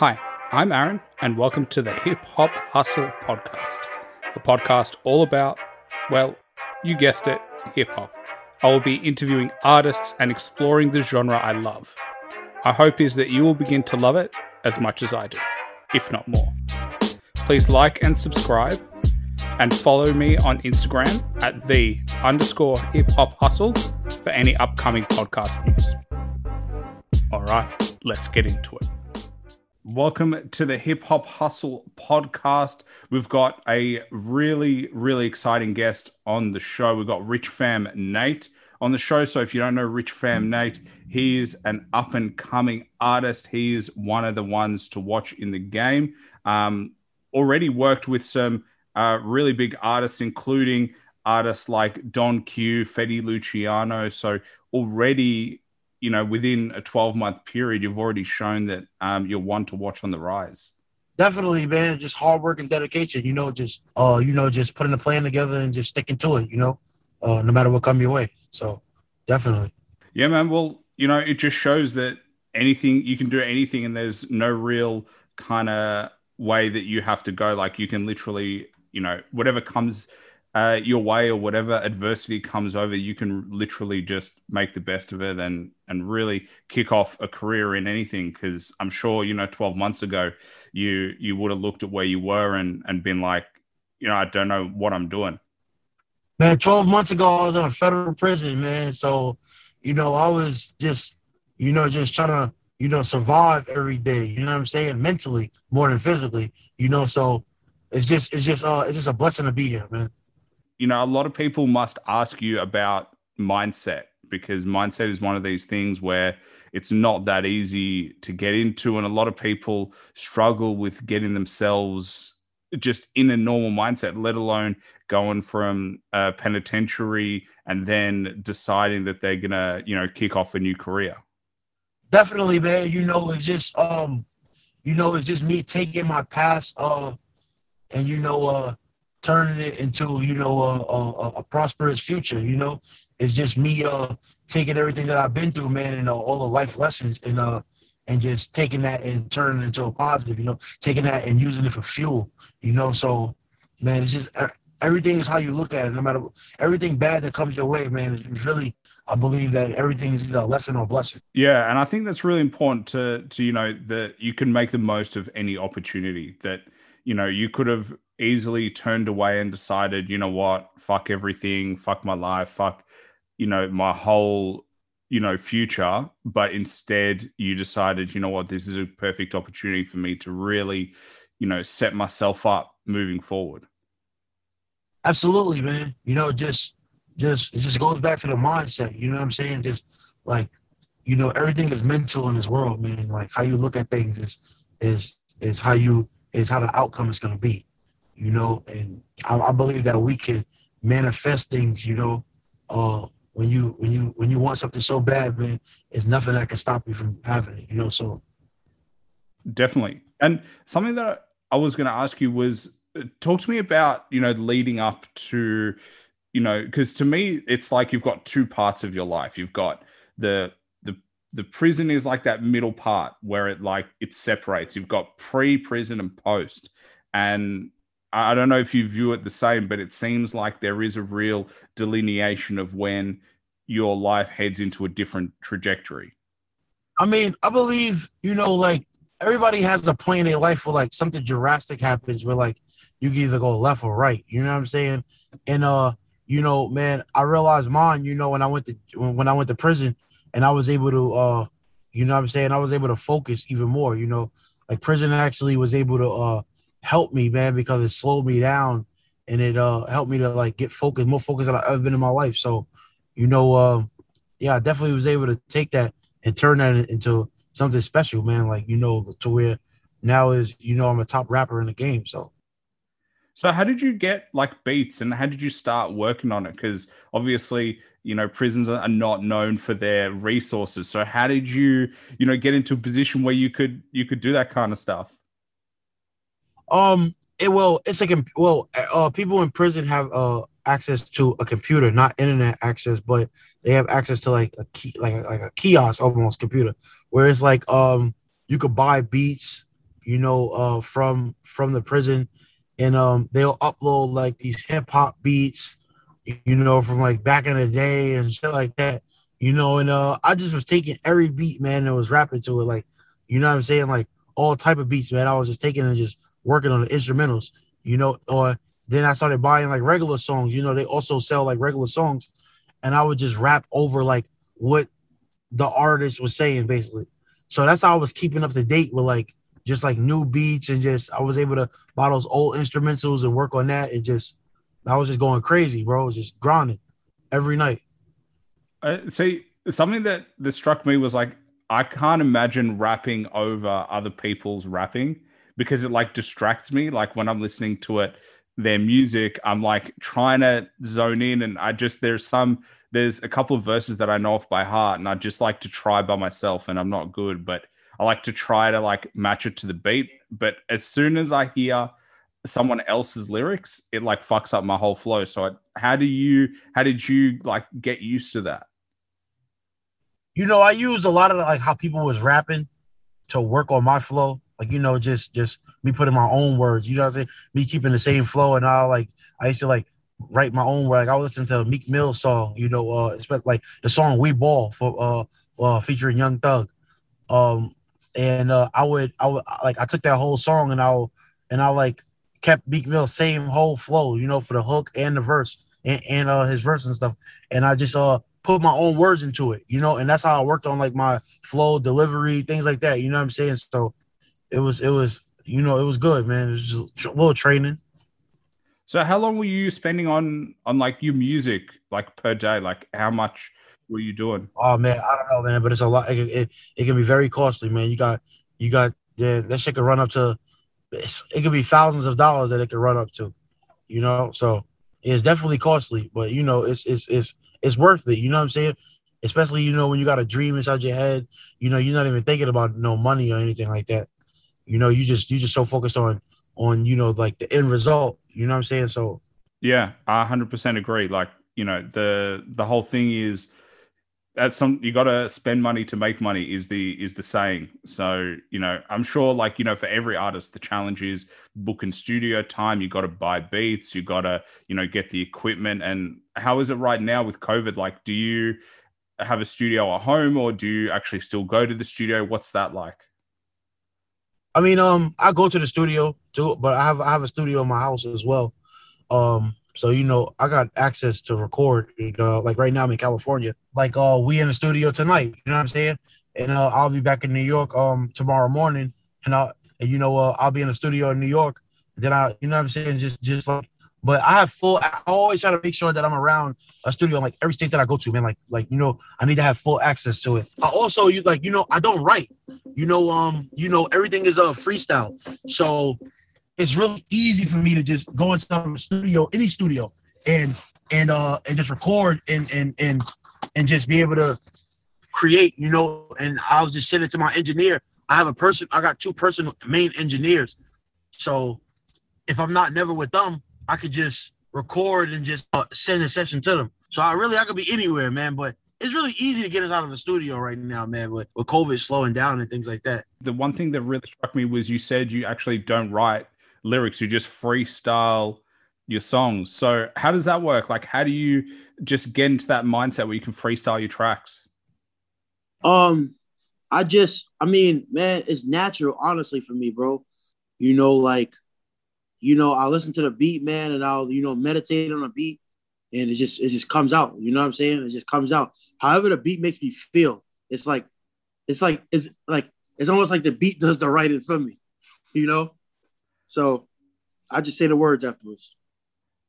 Hi, I'm Aaron, and welcome to the Hip Hop Hustle Podcast, a podcast all about, well, you guessed it, hip hop. I will be interviewing artists and exploring the genre I love. My hope is that you will begin to love it as much as I do, if not more. Please like and subscribe, and follow me on Instagram at the underscore hip hop hustle for any upcoming podcast news. All right, let's get into it. Welcome to the Hip Hop Hustle podcast. We've got a really, really exciting guest on the show. We've got Richfam Nate on the show. So if you don't know Richfam Nate, he is an up and coming artist. He is one of the ones to watch in the game. Um, already worked with some uh, really big artists, including artists like Don Q, Fetty Luciano. So already you know, within a 12 month period, you've already shown that um, you're one to watch on the rise. Definitely, man. Just hard work and dedication. You know, just uh, you know, just putting a plan together and just sticking to it. You know, uh, no matter what come your way. So, definitely. Yeah, man. Well, you know, it just shows that anything you can do anything, and there's no real kind of way that you have to go. Like you can literally, you know, whatever comes uh, your way or whatever adversity comes over, you can literally just make the best of it and and really kick off a career in anything. Because I'm sure you know, 12 months ago, you you would have looked at where you were and and been like, you know, I don't know what I'm doing. Man, 12 months ago, I was in a federal prison, man. So, you know, I was just, you know, just trying to, you know, survive every day. You know what I'm saying? Mentally more than physically. You know, so it's just, it's just, uh, it's just a blessing to be here, man you know, a lot of people must ask you about mindset because mindset is one of these things where it's not that easy to get into. And a lot of people struggle with getting themselves just in a normal mindset, let alone going from a penitentiary and then deciding that they're gonna, you know, kick off a new career. Definitely, man. You know, it's just um, you know, it's just me taking my past uh and you know, uh turning it into you know a, a, a, prosperous future you know? It's just me uh taking everything that i've been through man and uh, all the life lessons and uh and just taking that and turning it into a positive you know? Taking that and using it for fuel you know? So man it's just everything is how you look at it no matter everything bad that comes your way man is really I believe that everything is a lesson or a blessing. Yeah, and I think that's really important to to you know that you can make the most of any opportunity that you know you could have easily turned away and decided, you know what, fuck everything, fuck my life, fuck, you know, my whole, you know, future. But instead, you decided, you know what, this is a perfect opportunity for me to really, you know, set myself up moving forward. Absolutely, man. You know, just, just, it just goes back to the mindset. You know what I'm saying? Just like, you know, everything is mental in this world, man. Like how you look at things is, is, is how you, is how the outcome is going to be you know, and I, I believe that we can manifest things, you know, uh, when you when you when you want something so bad, man, it's nothing that can stop you from having it, you know. So definitely. And something that I was going to ask you was uh, talk to me about, you know, leading up to, you know, because to me, it's like you've got two parts of your life. You've got the the the prison is like that middle part where it like it separates. You've got pre-prison and post. And I don't know if you view it the same, but it seems like there is a real delineation of when your life heads into a different trajectory. I mean, I believe, you know, like everybody has a point in life where like something drastic happens where like you can either go left or right. You know what I'm saying? And uh, you know, man, I realized mine, you know, when I went to when I went to prison and I was able to uh, you know what I'm saying, I was able to focus even more, you know. Like prison actually was able to uh helped me, man, because it slowed me down and it uh helped me to like get focused, more focused than I've ever been in my life. So, you know, uh, yeah, I definitely was able to take that and turn that into something special, man. Like, you know, to where now is, you know, I'm a top rapper in the game. So so how did you get like beats and how did you start working on it? Because obviously, you know, prisons are not known for their resources. So how did you, you know, get into a position where you could you could do that kind of stuff? Um, it well, it's like well, uh, people in prison have uh access to a computer, not internet access, but they have access to like a key, like like a kiosk almost computer, where it's like um you could buy beats you know, uh, from from the prison, and um, they'll upload like these hip hop beats, you know, from like back in the day and shit like that, you know. And uh, I just was taking every beat, man, and was rapping to it, like, you know what I'm saying, like all type of beats, man. I was just taking and just working on the instrumentals, you know. Or then I started buying like regular songs, you know. They also sell like regular songs, and I would just rap over like what the artist was saying, basically. So that's how I was keeping up to date with like just like new beats and just I was able to buy those old instrumentals and work on that. It just I was just going crazy, bro. Just grinding every night. Uh, see, something that that struck me was like I can't imagine rapping over other people's rapping because it like distracts me. Like when I'm listening to it, their music, I'm like trying to zone in, and I just there's some there's a couple of verses that I know off by heart, and I just like to try by myself, and I'm not good, but I like to try to like match it to the beat. But as soon as I hear someone else's lyrics, it like fucks up my whole flow. So I, how do you how did you like get used to that? You know, I used a lot of like how people was rapping to work on my flow. Like, you know, just just me putting my own words, you know what I'm saying? Me keeping the same flow and all like I used to like write my own work. Like I was listening to Meek Mill song, you know, uh especially like the song We Ball for uh uh featuring Young Thug. Um and uh, I would I would like I took that whole song and I and I like kept Meek Mill same whole flow, you know, for the hook and the verse and, and uh his verse and stuff. And I just uh put my own words into it, you know, and that's how I worked on like my flow, delivery, things like that. You know what I'm saying? So it was it was you know it was good, man. It was just a little training. So how long were you spending on on like your music like per day? Like how much were you doing? Oh man, I don't know, man, but it's a lot. It, it, it can be very costly, man. You got you got yeah, that shit could run up to it could be thousands of dollars that it could run up to, you know. So it's definitely costly, but you know, it's it's it's it's worth it. You know what I'm saying? Especially you know when you got a dream inside your head, you know, you're not even thinking about no money or anything like that. You know, you just you just so focused on on you know like the end result. You know what I'm saying? So yeah, I 100% agree. Like you know the the whole thing is that's some you got to spend money to make money is the is the saying so you know i'm sure like you know for every artist the challenge is booking studio time you got to buy beats you got to you know get the equipment and how is it right now with covid like do you have a studio at home or do you actually still go to the studio what's that like i mean um i go to the studio too but i have i have a studio in my house as well um so you know, I got access to record. You know, like right now I'm in California. Like uh, we in the studio tonight. You know what I'm saying? And uh, I'll be back in New York um tomorrow morning, and I you know uh, I'll be in the studio in New York. Then I, you know what I'm saying? Just just like, but I have full. I always try to make sure that I'm around a studio in like every state that I go to, man. Like like you know, I need to have full access to it. I also you like you know I don't write. You know um you know everything is a uh, freestyle. So it's really easy for me to just go inside of a studio, any studio, and and uh and just record and and and and just be able to create, you know. And I was just sending it to my engineer. I have a person. I got two personal main engineers. So if I'm not never with them, I could just record and just uh, send a session to them. So I really I could be anywhere, man. But it's really easy to get us out of the studio right now, man. With with COVID slowing down and things like that. The one thing that really struck me was you said you actually don't write lyrics, you just freestyle your songs. So how does that work? Like how do you just get into that mindset where you can freestyle your tracks? Um I just I mean, man, it's natural honestly for me, bro. You know like you know, I listen to the beat, man, and I'll, you know, meditate on a beat and it just it just comes out. You know what I'm saying? It just comes out. However the beat makes me feel. It's like it's like it's like it's almost like the beat does the writing for me. You know? So I just say the words afterwards.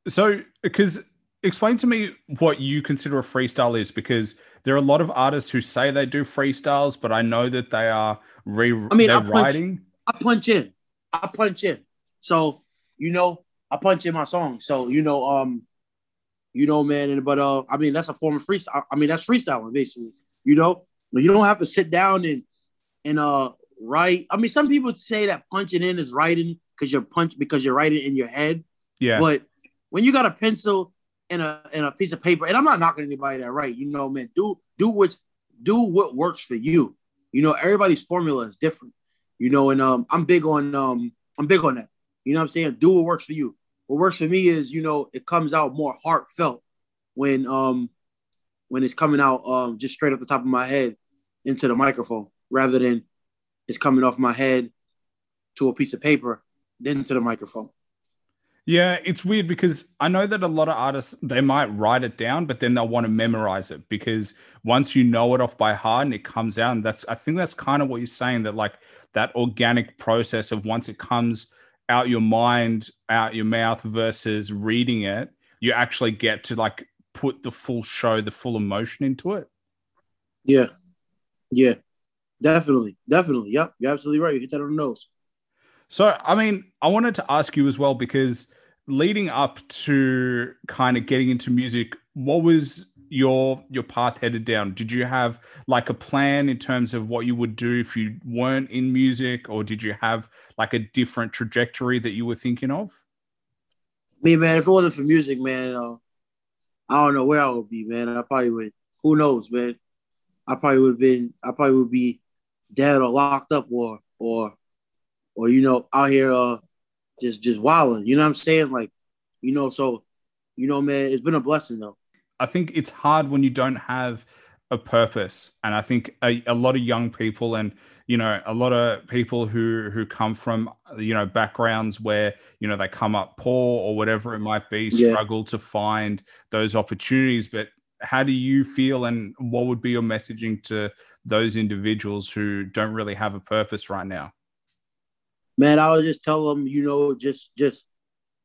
So, because explain to me what you consider a freestyle is, because there are a lot of artists who say they do freestyles, but I know that they are re. I mean, I punch, writing. I punch in. I punch in. So you know, I punch in my song. So you know, um, you know, man. And but uh, I mean, that's a form of freestyle. I mean, that's freestyling basically. You know, you don't have to sit down and and uh write. I mean, some people say that punching in is writing because you're punch because you're writing in your head. Yeah. But when you got a pencil and a and a piece of paper, and I'm not knocking anybody that write, you know, man, do do what do what works for you. You know, everybody's formula is different. You know, and um, I'm big on um, I'm big on that. You know what I'm saying? Do what works for you. What works for me is, you know, it comes out more heartfelt when um when it's coming out um just straight off the top of my head into the microphone rather than it's coming off my head to a piece of paper then to the microphone. Yeah, it's weird because I know that a lot of artists they might write it down, but then they'll want to memorize it because once you know it off by heart and it comes out, and that's I think that's kind of what you're saying that like that organic process of once it comes out your mind, out your mouth versus reading it, you actually get to like put the full show, the full emotion into it. Yeah, yeah, definitely, definitely. Yep, you're absolutely right. You hit that on the nose. So, I mean, I wanted to ask you as well because leading up to kind of getting into music, what was your your path headed down? Did you have like a plan in terms of what you would do if you weren't in music, or did you have like a different trajectory that you were thinking of? Me, man, if it wasn't for music, man, uh, I don't know where I would be, man. I probably would. Who knows, man? I probably would have been. I probably would be dead or locked up, or or or you know out here uh just just wilding. You know what I'm saying? Like, you know, so you know, man, it's been a blessing though. I think it's hard when you don't have a purpose, and I think a, a lot of young people and you know a lot of people who who come from you know backgrounds where you know they come up poor or whatever it might be yeah. struggle to find those opportunities but how do you feel and what would be your messaging to those individuals who don't really have a purpose right now man, I would just tell them, you know, just just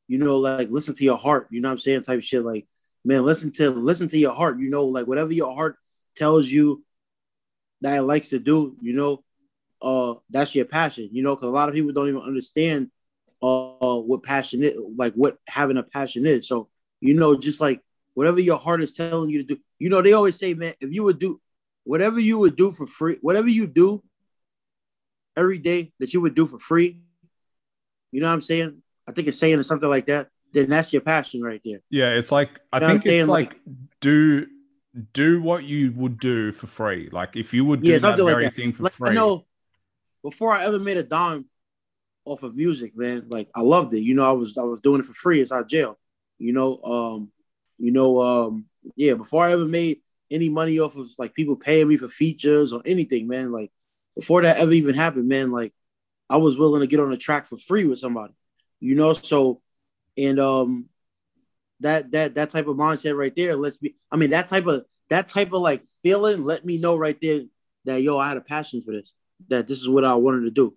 you know, like listen to your heart. You know what I'm saying? Type shit. Like, man, listen to listen to your heart. You know, like whatever your heart tells you that it likes to do. You know, uh, that's your passion. You know, because a lot of people don't even understand uh what passion is, like what having a passion is. So you know, just like whatever your heart is telling you to do. You know, they always say, man, if you would do whatever you would do for free, whatever you do every day that you would do for free, you know what I'm saying? I think it's saying something like that. Then that's your passion right there. Yeah, it's like I you think it's like, like, do do what you would do for free. Like if you would do yeah, that very like that. thing for like, free. I know before I ever made a dime off of music, man, like I loved it. You know, I was I was doing it for free inside jail. You know, um, you know, um, yeah, before I ever made any money off of like people paying me for features or anything, man, like before that ever even happened, man, like I was willing to get on the track for free with somebody, you know. So, and um, that that that type of mindset right there lets me. I mean, that type of that type of like feeling let me know right there that yo, I had a passion for this. That this is what I wanted to do.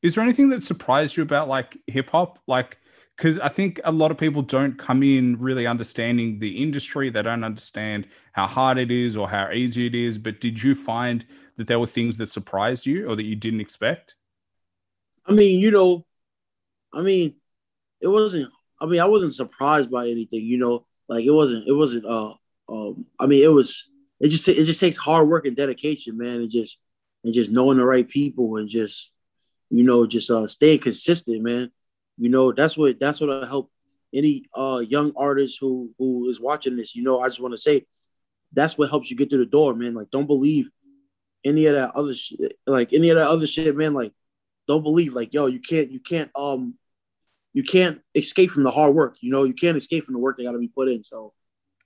Is there anything that surprised you about like hip hop, like? because I think a lot of people don't come in really understanding the industry. They don't understand how hard it is or how easy it is. But did you find that there were things that surprised you or that you didn't expect? I mean, you know, I mean, it wasn't. I mean, I wasn't surprised by anything. You know, like it wasn't. It wasn't. Uh, um. I mean, it was. It just. It just takes hard work and dedication, man, and just and just knowing the right people and just, you know, just uh staying consistent, man. You know, that's what that's what'll help any uh young artist who who is watching this. You know, I just want to say, that's what helps you get through the door, man. Like, don't believe any of that other shit. Like any of that other shit, man. Like, don't believe. Like, yo, you can't, you can't, um, you can't escape from the hard work. You know, you can't escape from the work that got to be put in. So,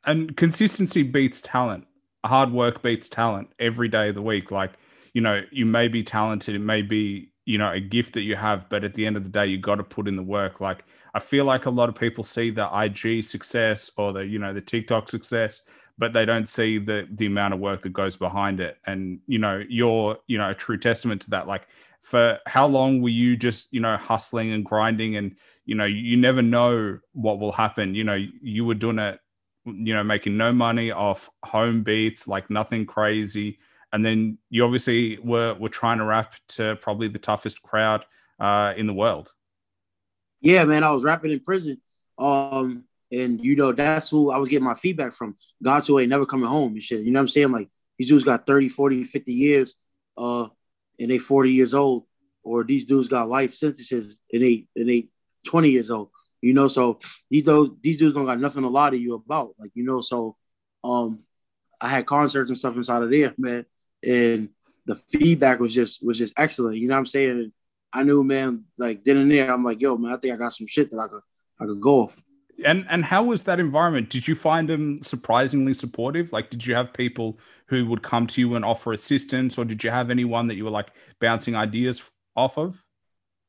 and consistency beats talent. Hard work beats talent every day of the week. Like, you know, you may be talented. It may be you know a gift that you have but at the end of the day you got to put in the work like i feel like a lot of people see the ig success or the you know the tiktok success but they don't see the the amount of work that goes behind it and you know you're you know a true testament to that like for how long were you just you know hustling and grinding and you know you never know what will happen you know you were doing it you know making no money off home beats like nothing crazy and then you obviously were were trying to rap to probably the toughest crowd uh, in the world. Yeah, man, I was rapping in prison, um, and you know that's who I was getting my feedback from. God's ain't never coming home and shit. You know what I'm saying? Like these dudes got 30, 40, 50 years, uh, and they 40 years old, or these dudes got life sentences and they and they 20 years old. You know, so these those these dudes don't got nothing to lie to you about. Like, you know, so um I had concerts and stuff inside of there, man and the feedback was just was just excellent. You know what I'm saying? And I knew, man, like then and there, I'm like, yo, man, I think I got some shit that I could I could go off. And and how was that environment? Did you find them surprisingly supportive? Like, did you have people who would come to you and offer assistance, or did you have anyone that you were like bouncing ideas off of?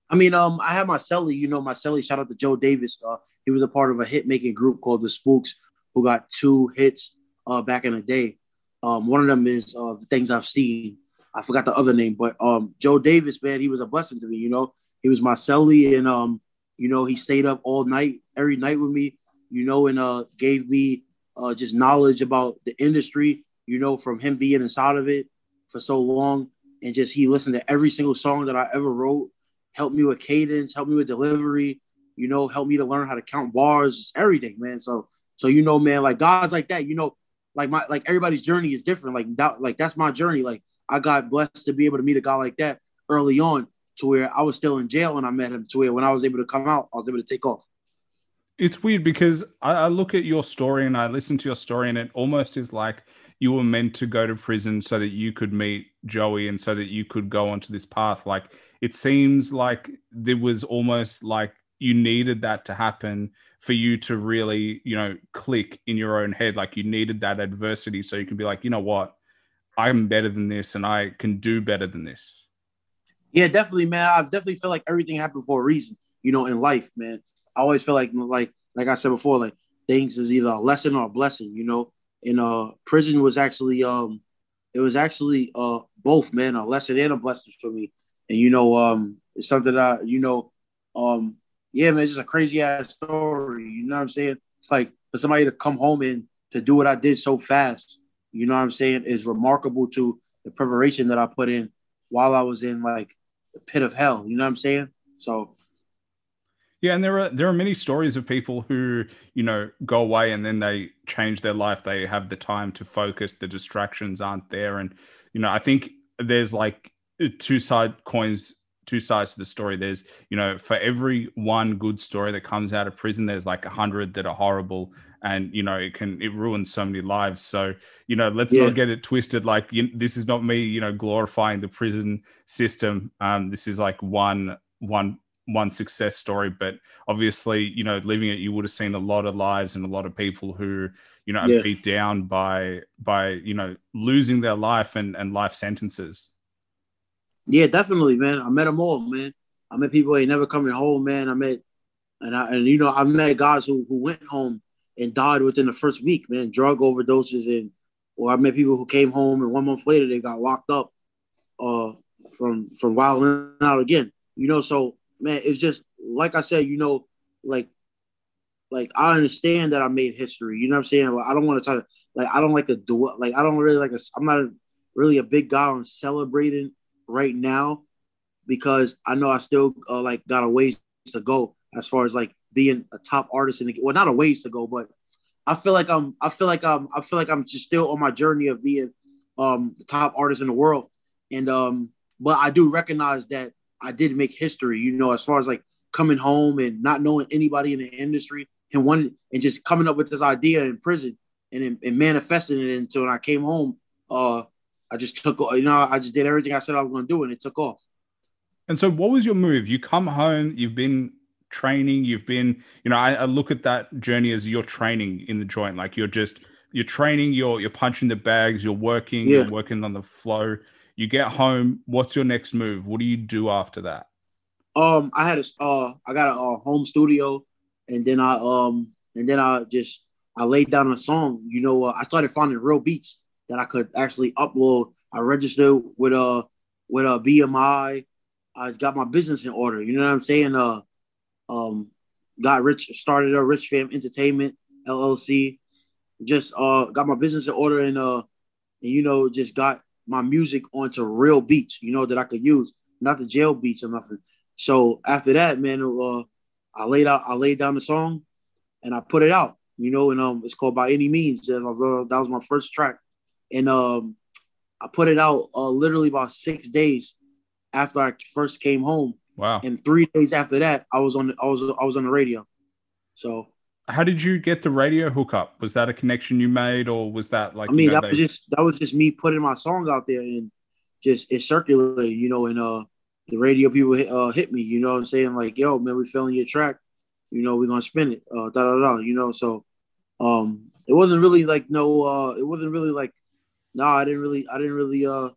I mean, um, I had my celly, you know, my celly. Shout out to Joe Davis. Uh, he was a part of a hit making group called the Spooks, who got two hits uh back in the day. Um, one of them is uh the things I've seen. I forgot the other name, but um, Joe Davis, man, he was a blessing to me. You know, he was my celly, and um, you know, he stayed up all night, every night with me. You know, and uh, gave me uh just knowledge about the industry. You know, from him being inside of it for so long, and just he listened to every single song that I ever wrote. Helped me with cadence, helped me with delivery. You know, helped me to learn how to count bars, just everything, man. So, so you know, man, like guys like that, you know, like my like everybody's journey is different. Like that, like that's my journey. Like I got blessed to be able to meet a guy like that early on, to where I was still in jail when I met him. To where when I was able to come out, I was able to take off. It's weird because I, I look at your story and I listen to your story, and it almost is like you were meant to go to prison so that you could meet Joey and so that you could go onto this path. Like it seems like there was almost like you needed that to happen for you to really, you know, click in your own head. Like you needed that adversity so you can be like, you know what, I'm better than this and I can do better than this. Yeah, definitely, man. I've definitely feel like everything happened for a reason, you know, in life, man. I always feel like, like, like I said before, like things is either a lesson or a blessing, you know. And uh, prison was actually, um, it was actually uh both, man, a lesson and a blessing for me. And you know, um, it's something that you know, um, yeah, man, it's just a crazy ass story. You know what I'm saying? Like for somebody to come home and to do what I did so fast, you know what I'm saying, is remarkable to the preparation that I put in while I was in like the pit of hell. You know what I'm saying? So yeah, and there are there are many stories of people who you know go away and then they change their life. They have the time to focus. The distractions aren't there, and you know I think there's like two side coins two sides to the story. There's, you know, for every one good story that comes out of prison, there's like a hundred that are horrible, and you know, it can it ruins so many lives. So, you know, let's yeah. not get it twisted. Like, you, this is not me, you know, glorifying the prison system. Um, this is like one one one success story, but obviously, you know, living it, you would have seen a lot of lives and a lot of people who, you know, are yeah. beat down by by you know losing their life and and life sentences. Yeah, definitely, man. I met them all, man. I met people ain't never coming home, man. I met, and I and you know I met guys who who went home and died within the first week, man. Drug overdoses and, or I met people who came home and one month later they got locked up, uh, from from wilding out again. You know, so man, it's just like I said, you know, like like I understand that I made history. You know what I'm saying? Like, I don't want to try to like I don't like to do. Like I don't really like a, I'm not really a big guy on celebrating right now because I know I still uh, like got a ways to go as far as like being a top artist in the well, not a ways to go, but I feel like I'm I feel like I'm I feel like I'm just still on my journey of being um the top artist in the world. And um, but I do recognize that I did make history, you know, as far as like coming home and not knowing anybody in the industry and one and just coming up with this idea in prison and, and manifesting it until when I came home, uh I just took, you know, I just did everything I said I was to do, and it took off. And so, what was your move? You come home, you've been training, you've been, you know, I, I look at that journey as your training in the joint. Like you're just, you're training, you're you're punching the bags, you're working, yeah. you're working on the flow. You get home. What's your next move? What do you do after that? Um, I had a, uh, I got a, a home studio, and then I, um, and then I just, I laid down a song. You know, uh, I started finding real beats that I could actually upload. I registered with a uh, with a BMI. I got my business in order. You know what I'm saying? Uh, um, got rich, started a Rich Fam Entertainment LLC. Just uh, got my business in order and uh, and you know, just got my music onto real beats. You know that I could use, not the jail beats or nothing. So after that, man, uh, I laid out, I laid down the song, and I put it out. You know, and um, it's called By Any Means. That was my first track and um, I put it out uh, literally about six days after I first came home. Wow! And three days after that, I was on the, I was I was on the radio. So, how did you get the radio hookup? Was that a connection you made, or was that like? I mean, you know, that they... was just that was just me putting my song out there, and just it circulated, you know, and uh the radio people hit, uh, hit me, you know what I'm saying? Like, yo, man, we feeling your track, you know, we're gonna spin it, uh, da da da, you know. So um it wasn't really like no uh it wasn't really like nah, I didn't really I didn't really uh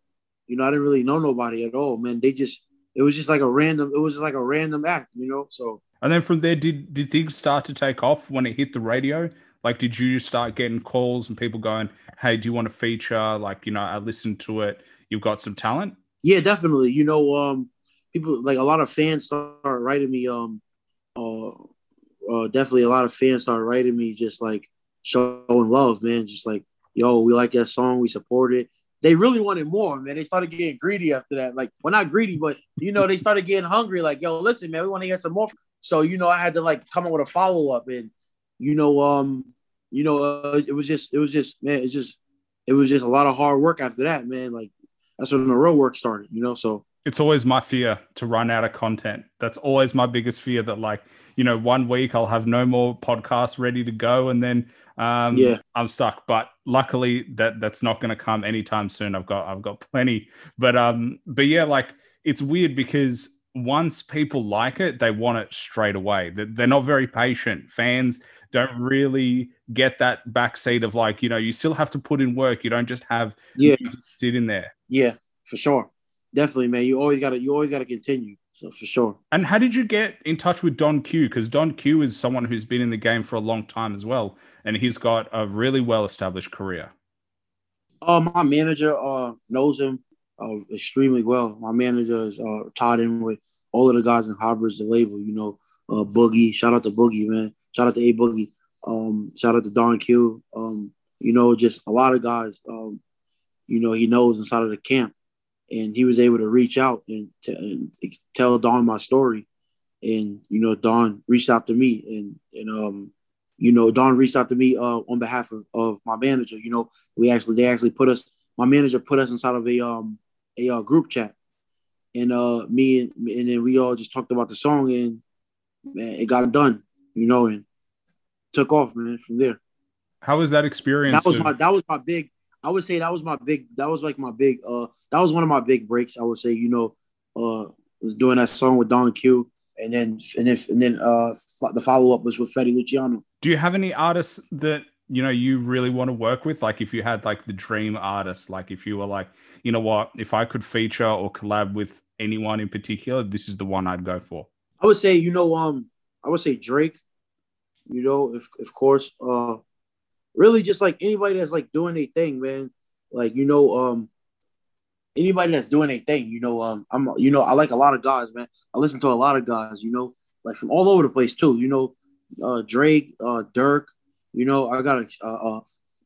you know, I didn't really know nobody at all, man. They just it was just like a random it was just like a random act, you know. So and then from there did did things start to take off when it hit the radio? Like did you start getting calls and people going, Hey, do you want to feature? Like, you know, I listened to it, you've got some talent? Yeah, definitely. You know, um people like a lot of fans start writing me um uh, uh definitely a lot of fans start writing me just like showing love, man. Just like, yo, we like that song, we support it. They really wanted more, man. They started getting greedy after that. Like, well, not greedy, but you know, they started getting hungry. Like, yo, listen, man, we want to get some more. So, you know, I had to like come up with a follow up, and you know, um, you know, uh, it was just, it was just, man, it's just, it was just a lot of hard work after that, man. Like, that's when the real work started, you know. So it's always my fear to run out of content. That's always my biggest fear that like, you know, one week I'll have no more podcasts ready to go and then um yeah. I'm stuck. But luckily that that's not going to come anytime soon. I've got I've got plenty. But um but yeah, like it's weird because once people like it, they want it straight away. They're not very patient. Fans don't really get that backseat of like, you know, you still have to put in work. You don't just have yeah sit in there. Yeah, for sure definitely, man. You always gotta you always gotta continue. So for sure. And how did you get in touch with Don Q? Because Don Q is someone who's been in the game for a long time as well, and he's got a really well established career. Uh, my manager uh knows him uh, extremely well. My manager is uh, tied in with all of the guys in Hobbers, the label. You know, uh, Boogie. Shout out to Boogie, man. Shout out to A Boogie. Um, shout out to Don Q. Um, you know, just a lot of guys. Um, you know, he knows inside of the camp and he was able to reach out and, t- and tell Don my story. And you know, Don reached out to me, and and um, you know, Don reached out to me uh, on behalf of, of my manager. You know, we actually they actually put us. My manager put us inside of a um a uh, group chat, and uh me and and then we all just talked about the song, and man, it got done. You know, and took off, man, from there. How was that experience? That was my that was my big I would say that was my big. That was like my big. Uh, that was one of my big breaks. I would say, you know, uh, was doing that song with Don Q, and then and then and then uh, the follow up was with Fetty Luciano. Do you have any artists that you know you really want to work with? Like, if you had like the dream artist, like if you were like, you know what, if I could feature or collab with anyone in particular, this is the one I'd go for. I would say, you know, um, I would say Drake. You know, if of course, uh, really just like anybody that's like doing a thing, man. Like you know, um, anybody that's doing a thing, you know, um, I'm, you know, I like a lot of guys, man. I listen to a lot of guys, you know, like from all over the place too. You know, uh, Drake, uh, Durk. You know, I got a uh, uh,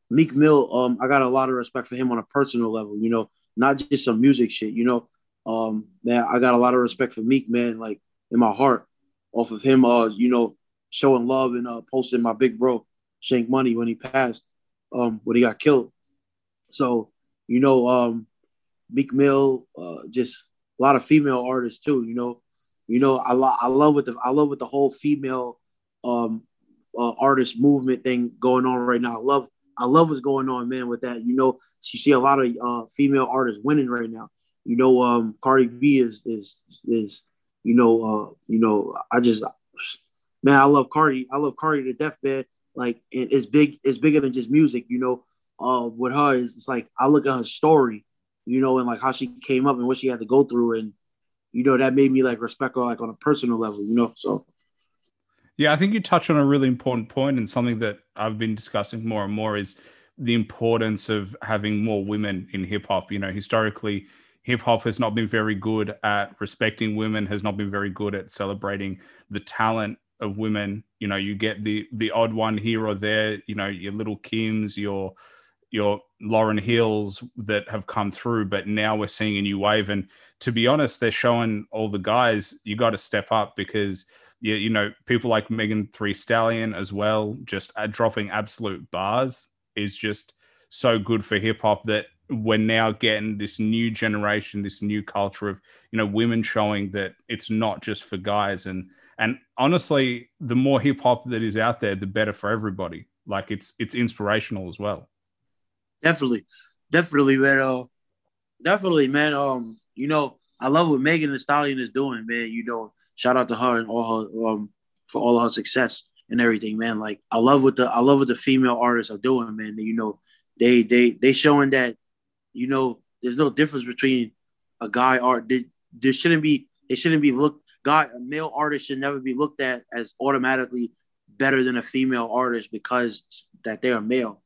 Meek Mill. Um, I got a lot of respect for him on a personal level. You know, not just some music shit. You know, um, man, I got a lot of respect for Meek, man. Like in my heart, off of him, uh, you know, showing love and uh, posting my big bro Shank Money when he passed, um, when he got killed. So, you know, um, Meek Mill, uh, just a lot of female artists too. You know, you know, I, lo- I love with the I love with the whole female um, uh, artist movement thing going on right now. I love I love what's going on, man. With that, you know, you see a lot of uh, female artists winning right now. You know, um, Cardi B is is is you know uh, you know I just man I love Cardi I love Cardi to death, man. Like it's big. It's bigger than just music. You know, uh, with her, it's, it's like I look at her story, you know, and like how she came up and what she had to go through, and you know that made me like respect her like on a personal level. You know, so. Yeah, I think you touch on a really important point and something that I've been discussing more and more is the importance of having more women in hip hop. You know, historically, hip hop has not been very good at respecting women, has not been very good at celebrating the talent of women. You know, you get the the odd one here or there. You know, your Lil' Kims, your your Lauryn Hills that have come through, but now we're seeing a new wave. And to be honest, they're showing all the guys you got to step up because you, you know people like Megan Thee Stallion as well, just uh, dropping absolute bars is just so good for hip hop that we're now getting this new generation, this new culture of you know women showing that it's not just for guys and and honestly, the more hip hop that is out there, the better for everybody. Like it's it's inspirational as well. Definitely, definitely, man. Uh, Definitely, man. Um, you know, I love what Megan Thee Stallion is doing, man. You know, shout out to her and all her um for all her success and everything, man. Like I love what the I love what the female artists are doing, man. You know, they they they showing that, you know, there's no difference between a guy art. There, there shouldn't be it shouldn't be looked a male artist should never be looked at as automatically better than a female artist because that they're male.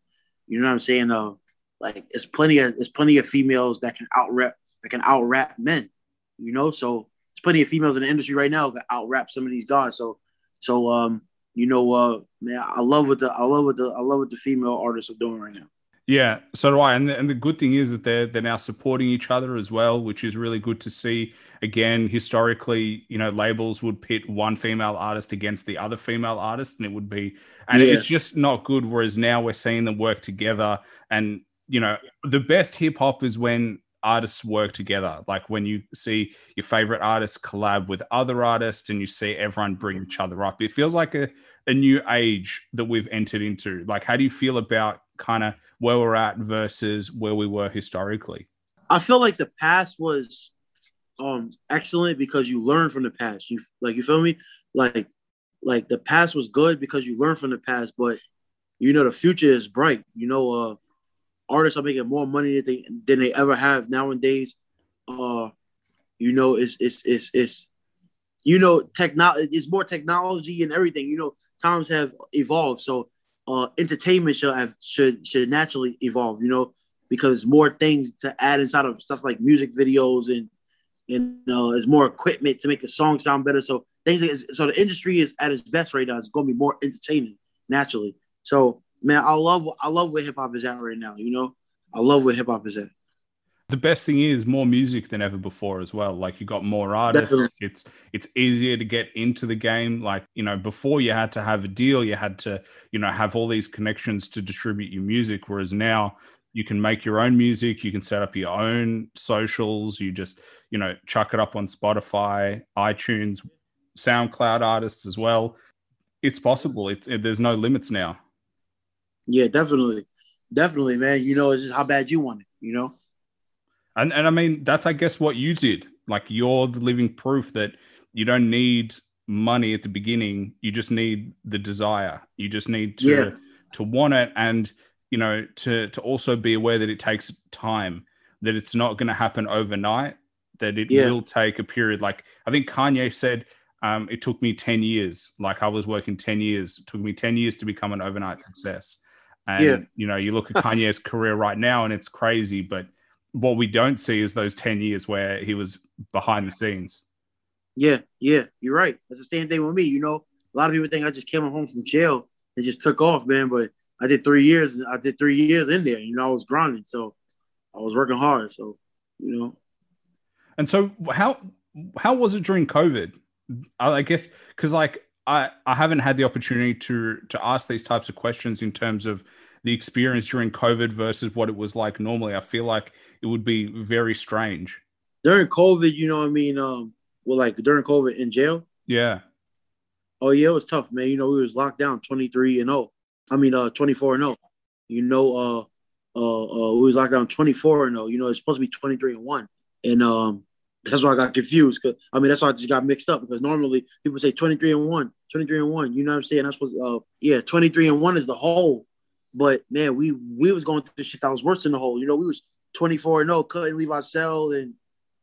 You know what I'm saying? Uh, like it's plenty of there's plenty of females that can out rap that can out rap men. You know, so there's plenty of females in the industry right now that out rap some of these guys. So so um, you know, uh, man, I love what the I love what the I love what the female artists are doing right now. Yeah, so do I. And the, and the good thing is that they're they're now supporting each other as well, which is really good to see. Again, historically, you know, labels would pit one female artist against the other female artist, and it would be, and yeah. it's just not good. Whereas now we're seeing them work together, and you know, the best hip hop is when artists work together. Like when you see your favorite artists collab with other artists, and you see everyone bring each other up. It feels like a a new age that we've entered into. Like, how do you feel about kind of where we're at versus where we were historically? I feel like the past was um excellent because you learn from the past. You like you feel me? Like like the past was good because you learn from the past, but you know the future is bright. You know, uh artists are making more money than they than they ever have nowadays. Uh you know, it's it's it's it's you know, technology it's more technology and everything. You know, times have evolved. So uh, entertainment should have should should naturally evolve, you know, because more things to add inside of stuff like music videos and and uh, there's more equipment to make a song sound better. So things like, so the industry is at its best right now. It's going to be more entertaining naturally. So man, I love I love where hip hop is at right now. You know, I love where hip hop is at the best thing is more music than ever before as well. Like you got more artists. Definitely. it's it's easier to get into the game. Like you know before you had to have a deal you had to you know have all these connections to distribute your music whereas now you can make your own music you can set up your own socials you just you know chuck it up on spotify itunes soundcloud artists as well. It's possible. It's it, there's no limits now. Yeah definitely. Definitely man. You know it's just how bad you want it you know and and I mean that's I guess what you did. Like you're the living proof that you don't need money at the beginning. You just need the desire. You just need to yeah. to want it and you know to to also be aware that it takes time, that it's not going to happen overnight, that it yeah. will take a period. Like I think Kanye said um, it took me 10 years. Like I was working 10 years. It took me 10 years to become an overnight success. And yeah. you know, you look at Kanye's career right now and it's crazy, but what we don't see is those 10 years where he was behind the scenes. Yeah, yeah, you're right. That's the same thing with me. You know, a lot of people think I just came home from jail and just took off, man. But I did three years. I did three years in there. You know, I was grinding, so I was working hard. So, you know. And so, how how was it during COVID? I guess because like I I haven't had the opportunity to to ask these types of questions in terms of the experience during COVID versus what it was like normally. I feel like it would be very strange. During COVID, you know what I mean? Um, well, like during COVID in jail. Yeah. Oh yeah, it was tough, man. You know, we was locked down 23 and 0. I mean, uh, 24 and 0. You know, uh, uh, uh, we was locked down 24 and 0. You know, it's supposed to be 23 and 1. And um, that's why I got confused. Cause I mean, that's why I just got mixed up because normally people say 23 and 1, 23 and 1. You know what I'm saying? That's what uh yeah, 23 and 1 is the whole but man, we we was going through the shit that was worse than the whole. You know, we was 24 and 0, couldn't leave our cell, and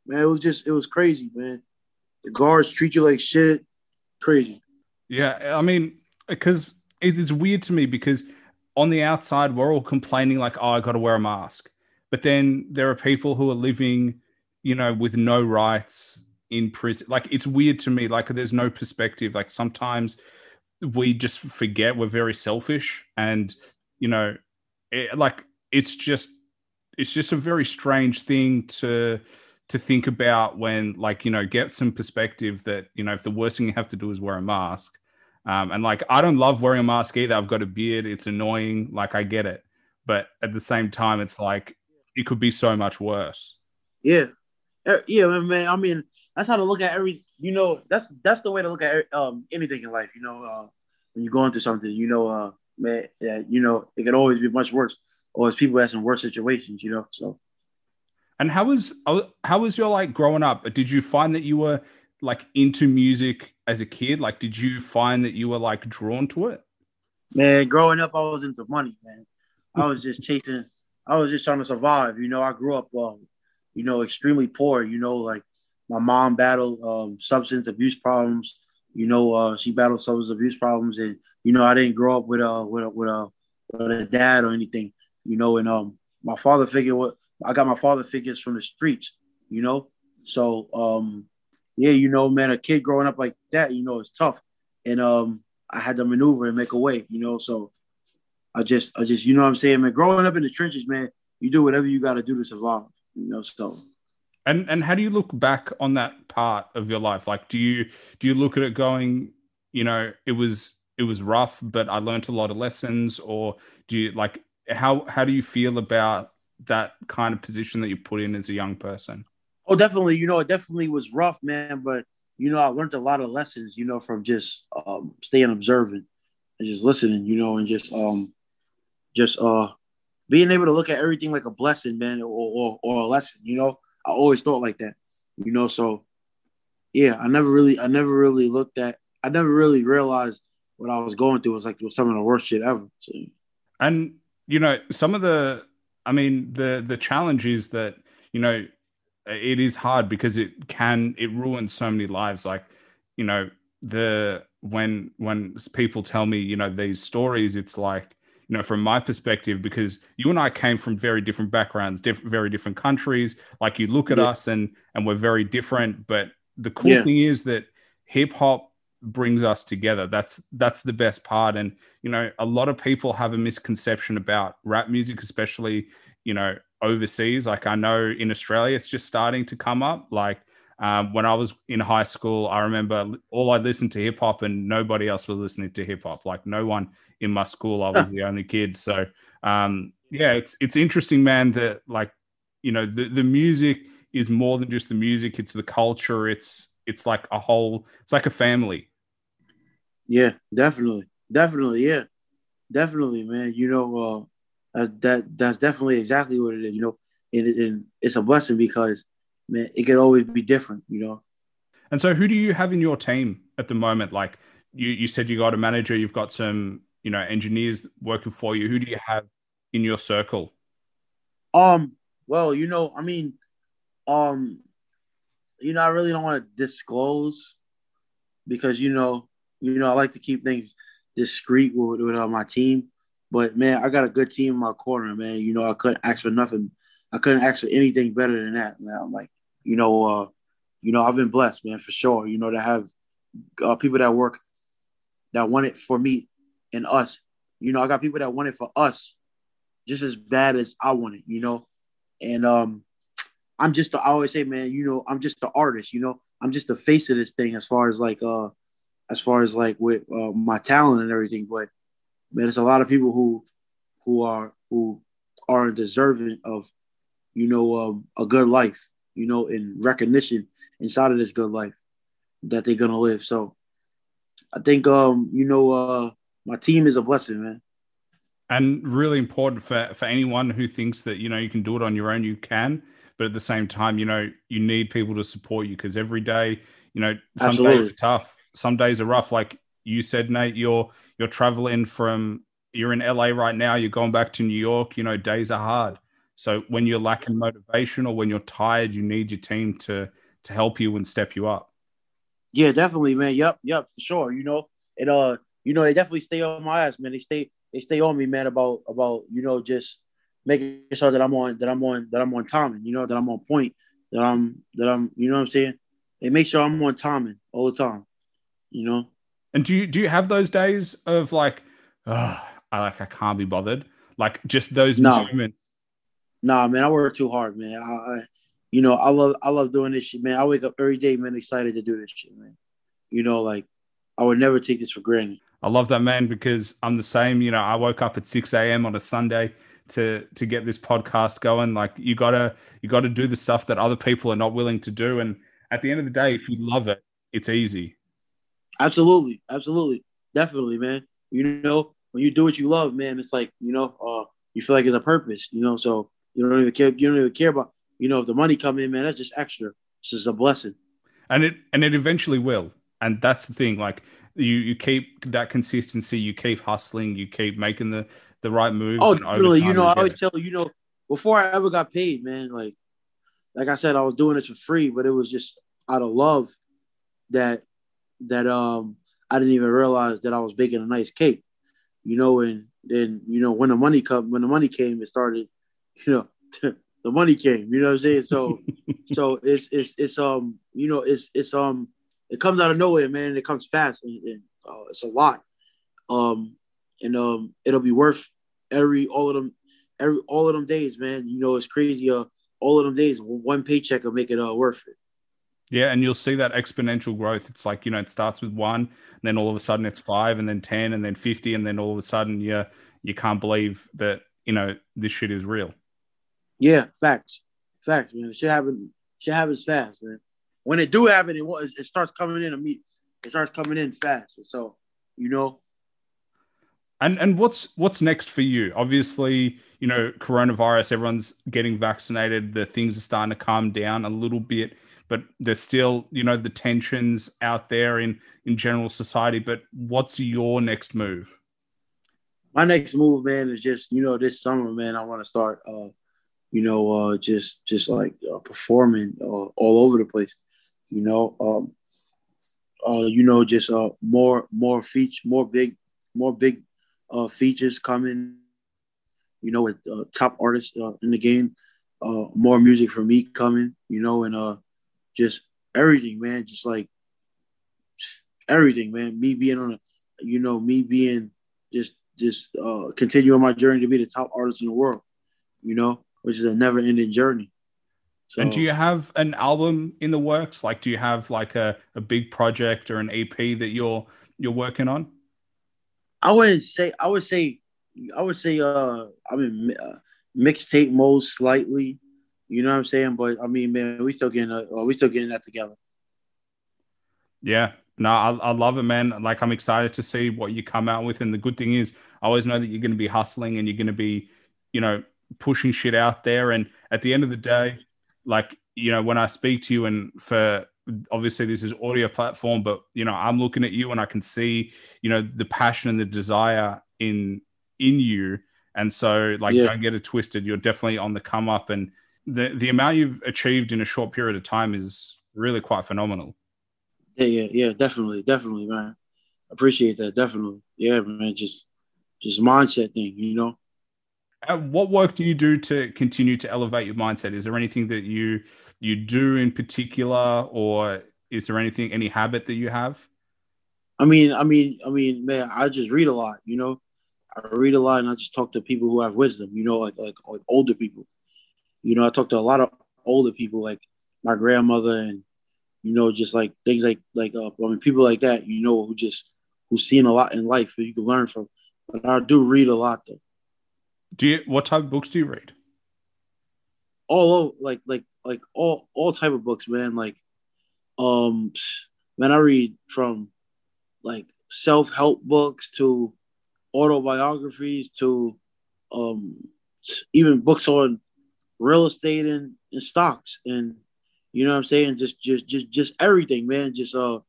man, it was just it was crazy, man. The guards treat you like shit. Crazy. Yeah, I mean, because it's weird to me because on the outside we're all complaining like, oh, I got to wear a mask, but then there are people who are living, you know, with no rights in prison. Like it's weird to me. Like there's no perspective. Like sometimes we just forget we're very selfish and you know, it, like it's just it's just a very strange thing to to think about when like you know get some perspective that you know if the worst thing you have to do is wear a mask. Um, and like i don't love wearing a mask either. I've got a beard. It's annoying. Like i get it. But at the same time it's like it could be so much worse. Yeah. Uh, yeah man i mean that's how to look at every you know that's that's the way to look at um, anything in life you know uh, when you're going through something you know uh, man, yeah, you know, it could always be much worse. Or as people that's in worse situations, you know. So And how was how was your like growing up? Did you find that you were like into music as a kid? Like, did you find that you were like drawn to it? Man, growing up, I was into money, man. I was just chasing. I was just trying to survive. You know, I grew up, um, you know, extremely poor. You know, like my mom battled um, substance abuse problems. You know, uh, she battled substance abuse problems, and you know, I didn't grow up with a with a with a, with a dad or anything. You know, and um, my father figure what I got my father figures from the streets. You know, so um, yeah, you know, man, a kid growing up like that, you know, it's tough, and um, I had to maneuver and make a way. You know, so I just, I just, you know, what I'm saying, man, growing up in the trenches, man, you do whatever you got to do to survive. You know, so and and how do you look back on that part of your life? Like, do you do you look at it going, you know, it was it was rough, but I learned a lot of lessons, or do you like how how do you feel about that kind of position that you put in as a young person? Oh, definitely. You know, it definitely was rough, man. But you know, I learned a lot of lessons. You know, from just um, staying observant and just listening. You know, and just um, just uh, being able to look at everything like a blessing, man, or or, or a lesson. You know, I always thought like that, you know. So yeah, I never really, I never really looked at, I never really realized what I was going through was like was some of the worst shit ever. So. And you know, some of the, I mean, the the challenge is that you know, it is hard because it can it ruins so many lives. Like, you know, the when when people tell me you know these stories, it's like you know, from my perspective, because you and I came from very different backgrounds, diff- very different countries. Like you look at yeah. us and and we're very different. But the cool yeah. thing is that hip hop brings us together. That's that's the best part. And you know, a lot of people have a misconception about rap music, especially you know overseas. Like I know in Australia, it's just starting to come up. Like um, when I was in high school, I remember all I listened to hip hop and nobody else was listening to hip hop. Like no one in my school, I was the only kid. So um, yeah, it's it's interesting, man. That like you know the the music is more than just the music; it's the culture. It's it's like a whole. It's like a family. Yeah, definitely, definitely, yeah, definitely, man. You know, uh, that that's definitely exactly what it is. You know, and, and it's a blessing because man, it can always be different, you know. And so, who do you have in your team at the moment? Like you, you said, you got a manager, you've got some, you know, engineers working for you. Who do you have in your circle? Um. Well, you know, I mean, um, you know, I really don't want to disclose because you know, you know, I like to keep things discreet with, with uh, my team. But man, I got a good team in my corner, man. You know, I couldn't ask for nothing. I couldn't ask for anything better than that, man. I'm like, you know, uh, you know, I've been blessed, man, for sure. You know, to have uh, people that work that want it for me and us. You know, I got people that want it for us just as bad as I want it, you know. And um I'm just the, I always say, man, you know, I'm just the artist, you know. I'm just the face of this thing as far as like uh as far as like with uh, my talent and everything. But man, it's a lot of people who who are who aren't deserving of, you know, um, a good life you know, in recognition inside of this good life that they're gonna live. So I think um, you know, uh my team is a blessing, man. And really important for, for anyone who thinks that, you know, you can do it on your own, you can. But at the same time, you know, you need people to support you because every day, you know, some Absolutely. days are tough, some days are rough. Like you said, Nate, you're you're traveling from you're in LA right now, you're going back to New York, you know, days are hard. So when you're lacking motivation or when you're tired, you need your team to to help you and step you up. Yeah, definitely, man. Yep, yep, for sure. You know, and uh, you know, they definitely stay on my ass, man. They stay they stay on me, man, about about, you know, just making sure that I'm on that I'm on that I'm on timing, you know, that I'm on point, that I'm that I'm, you know what I'm saying? They make sure I'm on timing all the time, you know. And do you do you have those days of like, oh, I like I can't be bothered? Like just those no. moments Nah, man, I work too hard, man. I, I, you know, I love I love doing this shit, man. I wake up every day, man, excited to do this shit, man. You know, like I would never take this for granted. I love that, man, because I'm the same. You know, I woke up at 6 a.m. on a Sunday to to get this podcast going. Like you gotta you gotta do the stuff that other people are not willing to do. And at the end of the day, if you love it, it's easy. Absolutely, absolutely, definitely, man. You know, when you do what you love, man, it's like you know, uh, you feel like it's a purpose. You know, so you don't even care. You don't even care about you know, if the money come in, man, that's just extra. It's just a blessing. And it and it eventually will. And that's the thing. Like you you keep that consistency, you keep hustling, you keep making the the right moves. Oh, really? You know, I always tell you know, before I ever got paid, man, like like I said, I was doing it for free, but it was just out of love that that um I didn't even realize that I was baking a nice cake, you know. And then you know when the money come when the money came, it started, you know, the money came. You know what I'm saying? So so it's it's it's um you know it's it's um it comes out of nowhere, man. it comes fast, and, and uh, it's a lot. Um and um it'll be worth every all of them every all of them days, man. You know it's crazy. Uh, all of them days, one paycheck will make it uh worth it. Yeah, and you'll see that exponential growth. It's like, you know, it starts with one, and then all of a sudden it's five, and then 10, and then 50, and then all of a sudden you, you can't believe that, you know, this shit is real. Yeah, facts. Facts, man. It should happen, should happen fast, man. When it do happen, it, was, it starts coming in immediately. It starts coming in fast. So, you know. And and what's what's next for you? Obviously, you know, coronavirus, everyone's getting vaccinated, the things are starting to calm down a little bit but there's still you know the tensions out there in in general society but what's your next move my next move man is just you know this summer man i want to start uh you know uh just just like uh, performing uh, all over the place you know um uh you know just uh more more feature more big more big uh features coming you know with uh, top artists uh, in the game uh more music for me coming you know and uh just everything, man. Just like everything, man. Me being on a, you know, me being just just uh continuing my journey to be the top artist in the world, you know, which is a never ending journey. So, and do you have an album in the works? Like, do you have like a, a big project or an EP that you're you're working on? I wouldn't say. I would say. I would say. Uh, I mean, uh, mixtape mode slightly. You know what I'm saying? But I mean, man, we still getting uh, we still getting that together. Yeah, no, I, I love it, man. Like I'm excited to see what you come out with. And the good thing is, I always know that you're going to be hustling and you're going to be, you know, pushing shit out there. And at the end of the day, like you know, when I speak to you, and for obviously this is audio platform, but you know, I'm looking at you and I can see, you know, the passion and the desire in in you. And so, like, yeah. don't get it twisted. You're definitely on the come up, and the the amount you've achieved in a short period of time is really quite phenomenal. Yeah, yeah, yeah, definitely, definitely, man. Appreciate that, definitely. Yeah, man, just just mindset thing, you know. Uh, what work do you do to continue to elevate your mindset? Is there anything that you you do in particular, or is there anything any habit that you have? I mean, I mean, I mean, man, I just read a lot, you know. I read a lot, and I just talk to people who have wisdom, you know, like like, like older people. You know, I talk to a lot of older people, like my grandmother, and you know, just like things like like uh, I mean, people like that. You know, who just who's seen a lot in life that you can learn from. But I do read a lot though. Do you? What type of books do you read? All like like like all all type of books, man. Like, um, man, I read from like self help books to autobiographies to um even books on real estate and, and stocks and you know what I'm saying? Just just just just everything, man. Just uh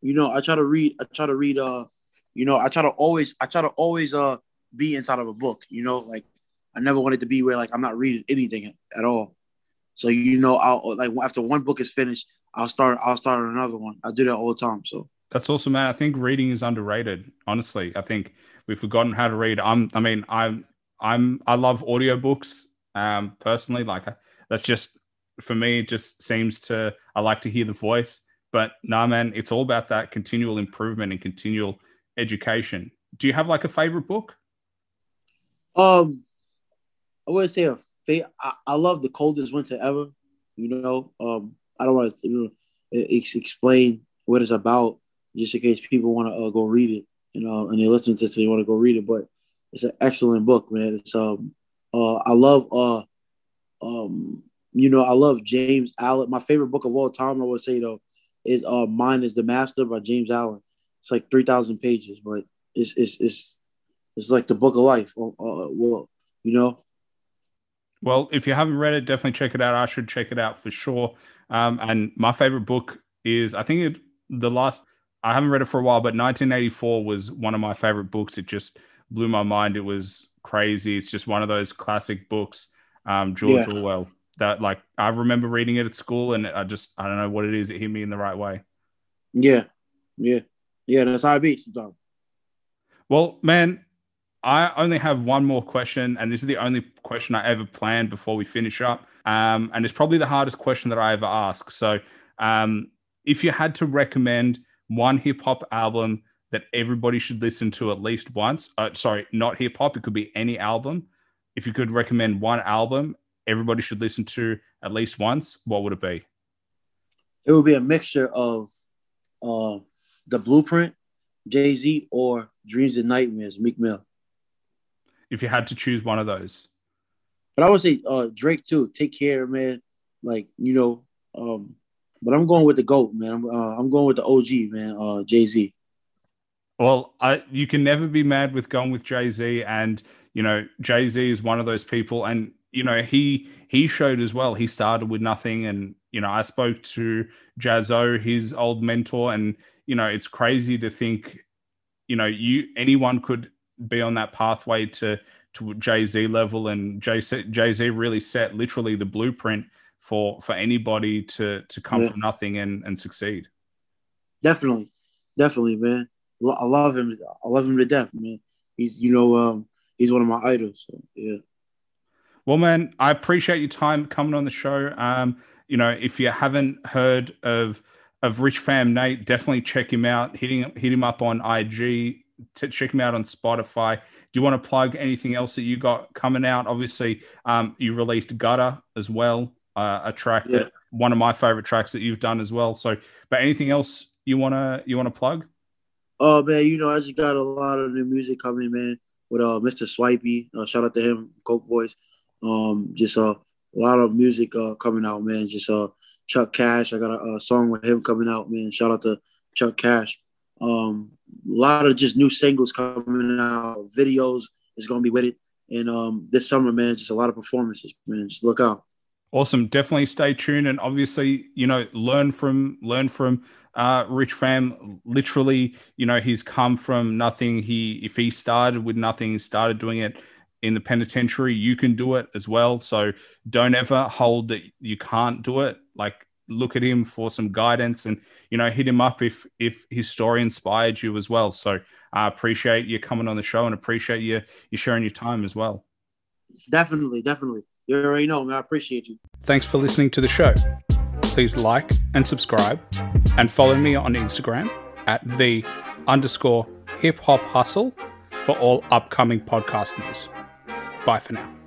you know, I try to read, I try to read uh, you know, I try to always I try to always uh be inside of a book, you know, like I never wanted to be where like I'm not reading anything at all. So you know, I'll like after one book is finished, I'll start I'll start another one. I do that all the time. So that's awesome, man. I think reading is underrated. Honestly, I think we've forgotten how to read. I'm I mean, I'm I'm I love audiobooks um, personally, like that's just for me. It just seems to I like to hear the voice, but nah, man, it's all about that continual improvement and continual education. Do you have like a favorite book? Um, I wouldn't say a favorite. I, I love the coldest winter ever. You know, um, I don't want to you know, explain what it's about, just in case people want to uh, go read it. You know, and they listen to it, so they want to go read it. But it's an excellent book, man. It's um uh, I love, uh, um, you know, I love James Allen. My favorite book of all time, I would say though, is uh, "Mind Is the Master" by James Allen. It's like three thousand pages, but it's it's it's it's like the book of life. Uh, well, you know. Well, if you haven't read it, definitely check it out. I should check it out for sure. Um, and my favorite book is, I think it, the last, I haven't read it for a while, but 1984 was one of my favorite books. It just blew my mind. It was crazy. It's just one of those classic books, um, George yeah. Orwell. That like I remember reading it at school, and I just I don't know what it is. It hit me in the right way. Yeah, yeah, yeah. That's how I be sometimes. Well, man, I only have one more question, and this is the only question I ever planned before we finish up. Um, and it's probably the hardest question that I ever ask. So, um, if you had to recommend one hip hop album that everybody should listen to at least once. Uh, sorry, not hip hop. It could be any album. If you could recommend one album everybody should listen to at least once, what would it be? It would be a mixture of uh, the Blueprint, Jay Z, or Dreams and Nightmares, Meek Mill. If you had to choose one of those, but I would say uh, Drake too. Take care, man. Like you know, um, but I'm going with the goat, man. I'm, uh, I'm going with the OG, man. Uh, Jay Z. Well, I, you can never be mad with going with Jay Z, and you know Jay Z is one of those people, and you know he he showed as well. He started with nothing, and you know I spoke to Jaz-O, his old mentor, and you know it's crazy to think, you know, you anyone could be on that pathway to to Jay Z level, and Jay Z really set literally the blueprint for for anybody to to come yeah. from nothing and and succeed. Definitely, definitely, man. I love him. I love him to death, man. He's you know um, he's one of my idols. So, yeah. Well, man, I appreciate your time coming on the show. Um, you know, if you haven't heard of of Richfam Nate, definitely check him out. Hit him, hit him up on IG. Check him out on Spotify. Do you want to plug anything else that you got coming out? Obviously, um, you released Gutter as well, uh, a track yeah. that one of my favorite tracks that you've done as well. So, but anything else you wanna you wanna plug? Oh man, you know I just got a lot of new music coming, man. With uh Mr. Swipey, uh, shout out to him, Coke Boys. Um, just uh, a lot of music uh, coming out, man. Just uh, Chuck Cash. I got a, a, song with him coming out, man. Shout out to Chuck Cash. Um, a lot of just new singles coming out. Videos is gonna be with it. And um, this summer, man, just a lot of performances, man. Just look out. Awesome. Definitely stay tuned and obviously, you know, learn from learn from uh, Richfam. Literally, you know, he's come from nothing. He if he started with nothing, started doing it in the penitentiary, you can do it as well. So don't ever hold that you can't do it. Like look at him for some guidance and you know hit him up if if his story inspired you as well. So I appreciate you coming on the show and appreciate you you sharing your time as well. Definitely, definitely. You already know, man. I appreciate you. Thanks for listening to the show. Please like and subscribe and follow me on Instagram at the underscore hip hop hustle for all upcoming podcast news. Bye for now.